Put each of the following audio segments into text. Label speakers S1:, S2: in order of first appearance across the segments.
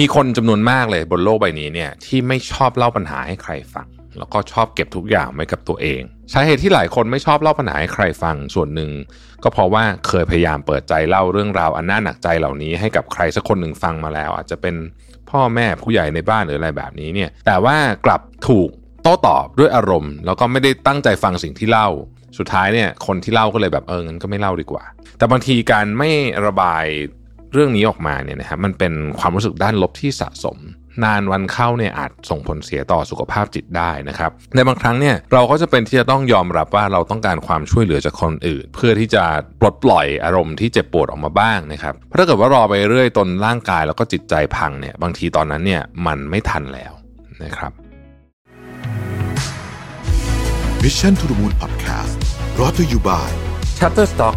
S1: มีคนจำนวนมากเลยบนโลกใบนี้เนี่ยที่ไม่ชอบเล่าปัญหาให้ใครฟัง แล้วก็ชอบเก็บทุกอย่างไว้กับตัวเองสาเหตุที่หลายคนไม่ชอบเล่าปัญหาให้ใครฟังส่วนหนึ่ง ก็เพราะว่าเคยพยายามเปิดใจเล่าเรื่องราวอันน่าหนักใจเหล่านี้ให้กับใครสักคนหนึ่งฟังมาแล้ว อาจจะเป็นพ่อแม่ผู้ใหญ่ในบ้านหรืออะไรแบบนี้เนี่ย แต่ว่ากลับถูกโต้ตอบด้วยอารมณ์ แล้วก็ไม่ได้ตั้งใจฟังสิ่งที่เล่าสุดท้ายเนี่ยคนที่เล่าก็เลยแบบเอองั้นก็ไม่เล่าดีกว่า แต่บางทีการไม่ระบาย เรื่องนี้ออกมาเนี่ยนะครับมันเป็นความรู้สึกด้านลบที่สะสม นานวันเข้าเนี่ยอาจส่งผลเสียต่อสุขภาพจิตได้นะครับในบางครั้งเนี่ยเราก็จะเป็นที่จะต้องยอมรับว่าเราต้องการความช่วยเหลือจากคนอื่น เพื่อที่จะปลดปล่อยอารมณ์ที่เจ็บปวดออกมาบ้างนะครับเพราะถ้าเกิดว่ารอไปเรื่อยตนร่างกายแล้วก็จิตใจพังเนี่ยบางทีตอนนั้นเนี่ยมันไม่ทันแล้วนะครับ
S2: Mission to the Moon Podcast brought to you by
S1: Shutterstock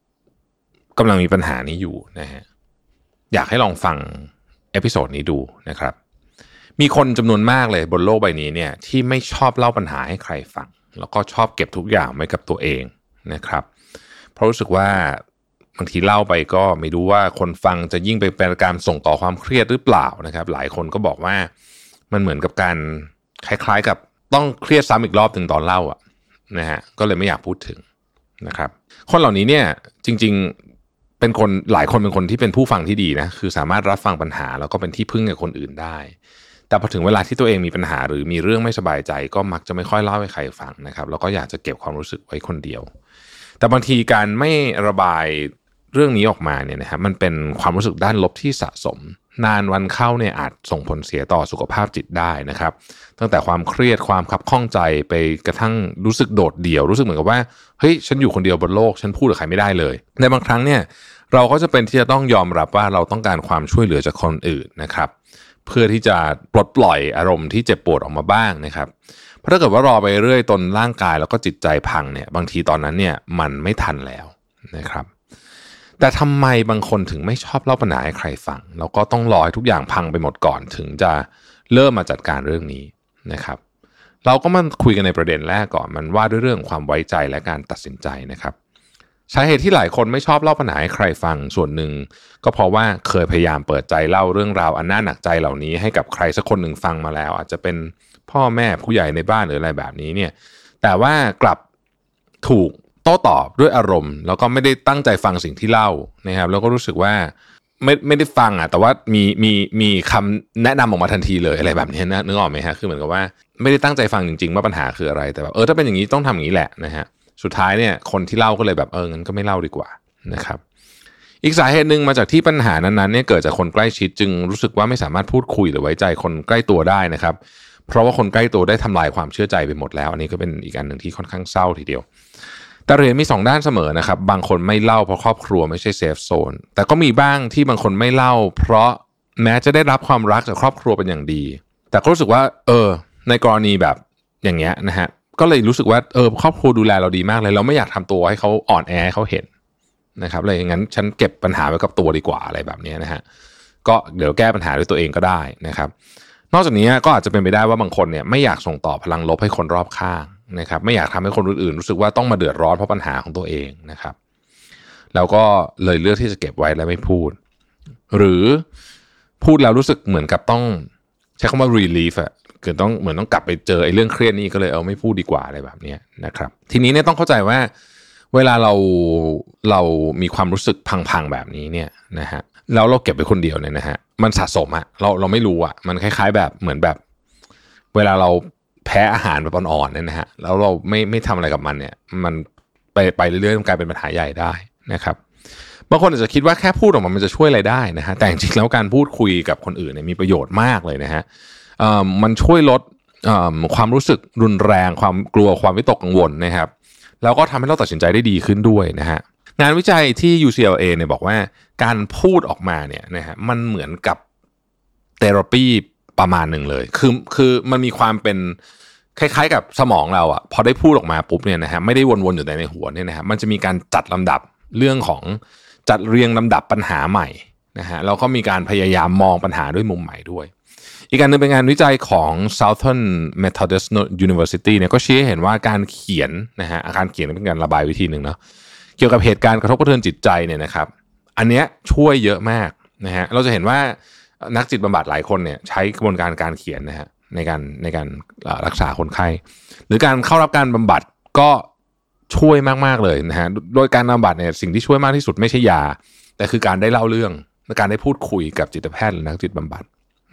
S1: กำลังมีปัญหานี้อยู่นะฮะอยากให้ลองฟังเอพิโซดนี้ดูนะครับ มีคนจำนวนมากเลยบนโลกใบนี้เนี่ยที่ไม่ชอบเล่าปัญหาให้ใครฟัง แล้วก็ชอบเก็บทุกอย่างไว้กับตัวเองนะครับ เพราะรู้สึกว่าบางทีเล่าไปก็ไม่รู้ว่าคนฟังจะยิ่งไปเป็นการส่งต่อความเครียดหรือเปล่านะครับ หลายคนก็บอกว่ามันเหมือนกับการคล้ายๆกับต้องเครียดซ้ำอีกรอบถึงตอนเล่าอะนะฮะก็เลยไม่อยากพูดถึงนะครับ คนเหล่านี้เนี่ยจริงๆ เป็นคนหลายคนเป็นคนที่เป็นผู้ฟังที่ดีนะคือสามารถรับฟังปัญหา แล้วก็เป็นที่พึ่งกับคนอื่นได้ แต่พอถึงเวลาที่ตัวเองมีปัญหา หรือมีเรื่องไม่สบายใจ ก็มักจะไม่ค่อยเล่าให้ใครฟังนะครับ แล้วก็อยากจะเก็บความรู้สึกไว้คนเดียว แต่บางทีการไม่ระบายเรื่องนี้ออกมาเนี่ยนะครับมันเป็นความรู้สึกด้านลบที่สะสม นานวันเข้าเนี่ยอาจส่งผลเสียต่อสุขภาพจิตได้นะครับ ตั้งแต่ความเครียดความคับข้องใจไปกระทั่งรู้สึกโดดเดี่ยวรู้สึกเหมือนกับว่าเฮ้ยฉันอยู่คนเดียวบนโลก ฉันพูดกับใครไม่ได้เลยในบางครั้งเนี่ยเราก็จะเป็นที่จะต้องยอมรับว่าเราต้องการความช่วยเหลือจากคนอื่นนะครับ เพื่อที่จะปลดปล่อยอารมณ์ที่เจ็บปวดออกมาบ้างนะครับเพราะถ้าเกิดว่ารอไปเรื่อยตนร่างกายแล้วก็จิตใจพังเนี่ยบางทีตอนนั้นเนี่ยมันไม่ทันแล้วนะครับ แต่ทำไมบางคนถึงไม่ชอบเล่าปัญหาให้ใครฟัง แล้วก็ต้องรอให้ทุกอย่างพังไปหมดก่อนถึงจะเริ่มมาจัดการเรื่องนี้นะครับ เราก็มาคุยกันในประเด็นแรกก่อนมันว่าด้วยเรื่องความไว้ใจและการตัดสินใจนะครับสาเหตุที่หลายคนไม่ชอบเล่าปัญหาให้ใครฟังส่วนหนึ่ง ก็เพราะว่าเคยพยายามเปิดใจเล่าเรื่องราวอันน่าหนักใจเหล่านี้ให้กับใครสักคนหนึ่งฟังมาแล้ว อาจจะเป็นพ่อแม่ผู้ใหญ่ในบ้านหรืออะไรแบบนี้เนี่ยแต่ว่ากลับถูก โต้ตอบด้วยอารมณ์ แล้วก็ไม่ได้ตั้งใจฟังสิ่งที่เล่านะครับ แล้วก็รู้สึกว่าไม่ไม่ได้ฟังอะแต่ว่ามีมีมีคำแนะนำออกมาทันทีเลยอะไรแบบนี้นะนึกออกไหมฮะคือเหมือนกับว่าไม่ได้ตั้งใจฟังจริงๆว่าปัญหาคืออะไรแต่แบบเออถ้าเป็นอย่างนี้ต้องทำอย่างนี้แหละนะฮะสุดท้ายเนี่ยคนที่เล่าก็เลยแบบเอองั้นก็ไม่เล่าดีกว่านะครับ อีกสาเหตุหนึ่งมาจากที่ปัญหานั้นๆเนี่ยเกิดจากคนใกล้ชิดจึงรู้สึกว่าไม่สามารถพูดคุยหรือไว้ใจคนใกล้ตัวได้นะครับ เพราะว่าคนใกล้ตัวได้ทำลายความเชื่อใจไปหมดแล้ว อันนี้ก็เป็นอีกอันหนึ่งที่ค่อนข้างเศร้าทีเดียว แต่เหรียญมีสองด้านเสมอนะครับ บางคนไม่เล่าเพราะครอบครัวไม่ใช่เซฟโซน แต่ก็มีบ้างที่บางคนไม่เล่า เพราะแม้จะได้รับความรักจากครอบครัวเป็นอย่างดี แต่ก็รู้สึกว่า เออ ในกรณีแบบอย่างเงี้ยนะฮะ ก็เลยรู้สึกว่า เออ ครอบครัวดูแลเราดีมากเลย เราไม่อยากทำตัวให้เขาอ่อนแอให้เขาเห็นนะครับเลยงั้นฉันเก็บปัญหาไว้กับตัวดีกว่าอะไรแบบนี้นะฮะ ก็เดี๋ยวแก้ปัญหาด้วยตัวเองก็ได้นะครับ นอกจากนี้ก็อาจจะเป็นไปได้ว่าบางคนเนี่ยไม่อยากส่งต่อพลังลบให้คนรอบข้าง นะครับไม่อยากทำให้คนอื่นรู้สึกว่าต้องมาเดือดร้อนเพราะปัญหาของตัวเองนะครับ แล้วก็เลยเลือกที่จะเก็บไว้และไม่พูด หรือพูดแล้วรู้สึกเหมือนกับต้องใช้คำว่า relief อะคือต้องเหมือนต้องกลับไปเจอไอ้เรื่องเครียดนี้ก็เลยเอาไม่พูดดีกว่าอะไรแบบนี้นะครับ ทีนี้เนี่ยต้องเข้าใจว่าเวลาเราเรามีความรู้สึกพังๆแบบนี้เนี่ยนะฮะแล้วเราเก็บไว้คนเดียวเนี่ยนะฮะมันสะสมอะเราเราไม่รู้อะมันคล้าย ๆ แบบเหมือนแบบ เวลาเรา แพ้อาหารแบบอ่อนๆเนี่ยนะฮะแล้วเราไม่ไม่ทำอะไรกับมันเนี่ย มันไปไปเรื่อยๆมันกลายเป็นปัญหาใหญ่ได้นะครับบางคนอาจจะคิดว่าแค่พูดออกมามันจะช่วยอะไรได้นะฮะแต่จริงๆแล้วการพูดคุยกับคนอื่นเนี่ยมีประโยชน์มากเลยนะฮะมันช่วยลดความรู้สึกรุนแรง ความกลัวความวิตกกังวลนะครับ แล้วก็ทำให้เราตัดสินใจได้ดีขึ้นด้วยนะฮะงานวิจัยที่ UCLA เนี่ยบอกว่าการพูดออกมาเนี่ยนะฮะมันเหมือนกับเทอราปี ประมาณหนึ่งเลย คือคือมันมีความเป็นคล้ายๆ กับสมองเราอะพอได้พูดออกมาปุ๊บเนี่ยนะฮะไม่ได้วนๆอยู่แต่ในหัวเนี่ยนะฮะมันจะมีการจัดลำดับเรื่องของจัดเรียงลำดับปัญหาใหม่นะฮะแล้วก็มีการพยายามมองปัญหาด้วยมุมใหม่ด้วย อีกการหนึงเป็นงานวิจัยของ Southern Methodist University เนี่ยก็ชี้ให้เห็นว่าการเขียนนะฮะอาการเขียนเป็นการระบายวิธีหนึ่งเนาะเกี่ยวกับเหตุการณ์กระทบกระเทือนจิตใจเนี่ยนะครับ อันเนี้ยช่วยเยอะมากนะฮะเราจะเห็นว่า นักจิตบำบัดหลายคนเนี่ยใช้กระบวนการการเขียนนะฮะในการในการรักษาคนไข้ หรือการเข้ารับการบำบัดก็ช่วยมาก ๆ เลยนะฮะโดยการบำบัดเนี่ยสิ่งที่ช่วยมากที่สุดไม่ใช่ยา แต่คือการได้เล่าเรื่องและการได้พูดคุยกับจิตแพทย์หรือนักจิตบำบัด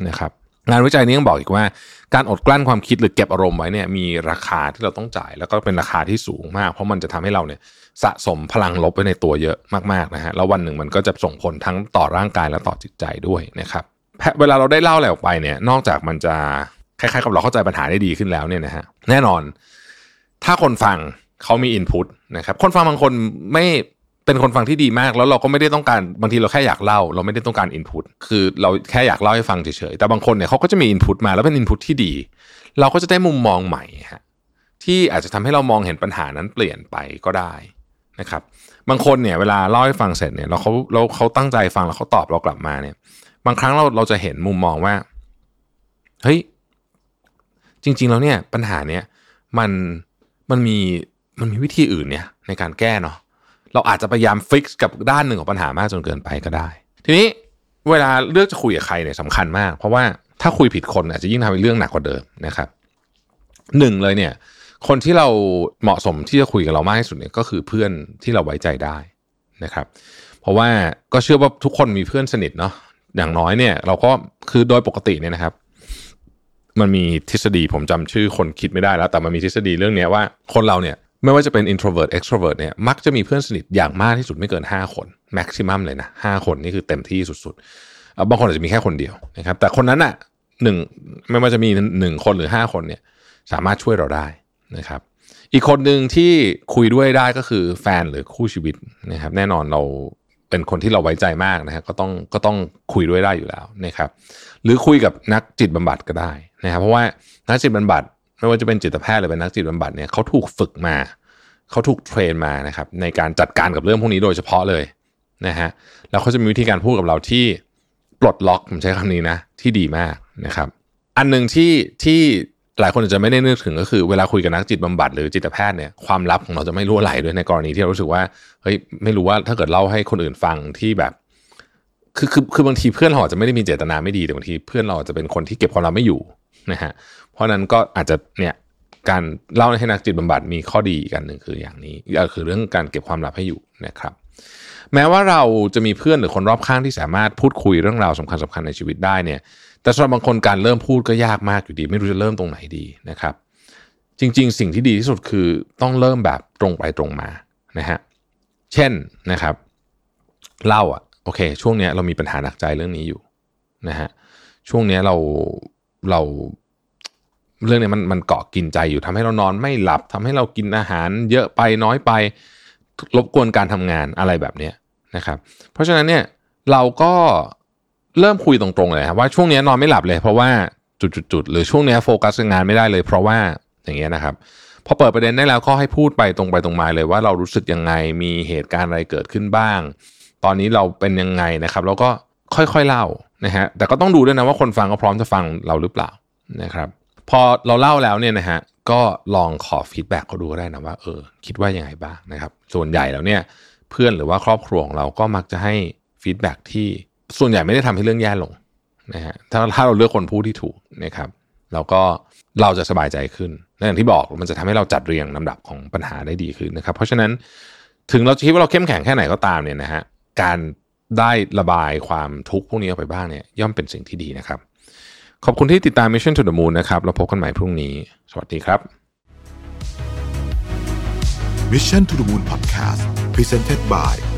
S1: นะครับงานวิจัยนี้ยังบอกอีกว่าการอดกลั้นความคิดหรือเก็บอารมณ์ไว้เนี่ยมีราคาที่เราต้องจ่าย แล้วก็เป็นราคาที่สูงมาก เพราะมันจะทำให้เราเนี่ยสะสมพลังลบไว้ในตัวเยอะมากๆนะฮะแล้ววันหนึ่งมันก็จะส่งผลทั้งต่อร่างกายและต่อจิตใจด้วยนะครับ เวลาเราได้เล่าอะไรออกไปเนี่ย นอกจากมันจะคล้ายๆกับเราเข้าใจปัญหาได้ดีขึ้นแล้วเนี่ยนะฮะแน่นอน ถ้าคนฟังเขามีอินพุตนะครับ คนฟังบางคนไม่เป็นคนฟังที่ดีมาก แล้วเราก็ไม่ได้ต้องการบางทีเราแค่อยากเล่า เราไม่ได้ต้องการอินพุตคือเราแค่อยากเล่าให้ฟังเฉยๆแต่บางคนเนี่ยเขาก็จะมีอินพุตมาแล้วเป็นอินพุตที่ดี เราก็จะได้มุมมองใหม่ฮะที่อาจจะทำให้เรามองเห็นปัญหานั้นเปลี่ยนไปก็ได้นะครับ บางคนเนี่ยเวลาเล่าให้ฟังเสร็จเนี่ยเราเขาเราเขาตั้งใจฟังแล้วเขาตอบเรากลับมาเนี่ย บางครั้งเราเราจะเห็นมุมมองว่าเฮ้ยจริง ๆ แล้วเนี่ยปัญหาเนี้ยมันมันมีมันมีวิธีอื่นเนี่ยในการแก้เนาะเราอาจจะพยายามฟิกกับด้านหนึ่งของปัญหามากจนเกินไปก็ได้ ทีนี้เวลาเลือกจะคุยกับใครเนี่ยสำคัญมาก เพราะว่าถ้าคุยผิดคนอาจจะยิ่งทำให้เรื่องหนักกว่าเดิมนะครับหนึ่งเลยเนี่ย คนที่เราเหมาะสมที่จะคุยกับเรามากที่สุดเนี่ยก็คือเพื่อนที่เราไว้ใจได้นะครับ เพราะว่าก็เชื่อว่าทุกคนมีเพื่อนสนิทเนาะ อย่างน้อยเนี่ย เราก็คือโดยปกติเนี่ยนะครับ มันมีทฤษฎีผมจำชื่อคนคิดไม่ได้แล้ว แต่มันมีทฤษฎีเรื่องนี้ว่าคนเราเนี่ยไม่ว่าจะเป็น introvert extrovert เนี่ยมักจะมีเพื่อนสนิทอย่างมากที่สุดไม่เกิน 5 คน maximum เลยนะ5คนนี่คือเต็มที่สุดๆบางคนอาจจะมีแค่คนเดียวนะครับ แต่คนนั้นอะหนึ่งไม่ว่าจะมีหนึ่งคนหรือ 5 คนเนี่ยสามารถช่วยเราได้นะครับ อีกคนหนึ่งที่คุยด้วยได้ก็คือแฟนหรือคู่ชีวิตนะครับ แน่นอนเรา เป็นคนที่เราไว้ใจมากนะฮะก็ต้องก็ต้องคุยด้วยได้อยู่แล้วนะครับ หรือคุยกับนักจิตบำบัดก็ได้นะครับเพราะว่านักจิตบำบัดไม่ว่าจะเป็นจิตแพทย์หรือเป็นนักจิตบำบัดเนี่ยเขาถูกฝึกมาเขาถูกเทรนมานะครับในการจัดการกับเรื่องพวกนี้โดยเฉพาะเลยนะฮะแล้วเขาจะมีวิธีการพูดกับเราที่ปลดล็อกผมใช้คำนี้นะที่ดีมากนะครับ อันหนึ่งที่ที่ หลายคนอาจจะไม่ได้นึกถึงก็คือเวลาคุยกับนักจิตบำบัดหรือจิตแพทย์เนี่ยความลับของเราจะไม่รั่วไหลด้วยในกรณีที่เรารู้สึกว่าเฮ้ยไม่รู้ว่าถ้าเกิดเล่าให้คนอื่นฟังที่แบบ คือคือคือบางทีเพื่อนเราอาจจะไม่ได้มีเจตนาไม่ดีแต่บางทีเพื่อนเราอาจจะเป็นคนที่เก็บความลับไม่อยู่นะฮะเพราะนั้นก็อาจจะเนี่ยการเล่าให้นักจิตบำบัดมีข้อดีอีกอันหนึ่งคืออย่างนี้ก็คือเรื่องการเก็บความลับให้อยู่นะครับ แม้ว่าเราจะมีเพื่อนหรือคนรอบข้างที่สามารถพูดคุยเรื่องราวสำคัญสำคัญในชีวิตได้เนี่ย แต่สำหรับบางคนการเริ่มพูดก็ยากมากอยู่ดี ไม่รู้จะเริ่มตรงไหนดีนะครับ จริง ๆ สิ่งที่ดีที่สุดคือต้องเริ่มแบบตรงไปตรงมานะฮะเช่นนะครับเล่าอะโอเค ช่วงเนี้ยเรามีปัญหาหนักใจเรื่องนี้อยู่นะฮะช่วงเนี้ยเราเราเรื่องเนี้ยมันมันเกาะกินใจอยู่ทำให้เรานอนไม่หลับทำให้เรากินอาหารเยอะไปน้อยไปรบกวนการทำงานอะไรแบบเนี้ยนะครับ เพราะฉะนั้นเนี่ยเราก็ เริ่มคุยตรงๆเลยครับว่าช่วงนี้นอนไม่หลับเลยเพราะว่าจุดๆหรือช่วงนี้โฟกัสงานไม่ได้เลย เพราะว่าอย่างเงี้ยนะครับพอเปิดประเด็นได้แล้วก็ให้พูดไปตรงไปตรงมาเลยว่าเรารู้สึกยังไงมีเหตุการณ์อะไรเกิดขึ้นบ้าง ตอนนี้เราเป็นยังไงนะครับ แล้วก็ค่อยๆเล่านะฮะแต่ก็ต้องดูด้วยนะว่าคนฟังก็พร้อมจะฟังเราหรือเปล่านะครับพอเราเล่าแล้วเนี่ยนะฮะก็ลองขอ feedback เขาดูก็ได้นะว่าเออคิดว่ายังไงบ้างนะครับ ส่วนใหญ่แล้วเนี่ยเพื่อนหรือว่าครอบครัวของเราก็มักจะให้feedback ที่ ส่วนใหญ่ไม่ได้ทำให้เรื่องแย่ลงนะฮะถ้าถ้าเราเลือกคนพูดที่ถูกนะครับเราก็เราจะสบายใจขึ้นและอย่างที่บอกมันจะทำให้เราจัดเรียงลำดับของปัญหาได้ดีขึ้นนะครับ เพราะฉะนั้นถึงเราจะคิดว่าเราเข้มแข็งแค่ไหนก็ตามเนี่ยนะฮะการได้ระบายความทุกข์พวกนี้ออกไปบ้างเนี่ยย่อมเป็นสิ่งที่ดีนะครับ ขอบคุณที่ติดตาม Mission to the Moon นะครับเราพบกันใหม่พรุ่งนี้ สวัสดีครับ
S2: Mission to the Moon Podcast Presented by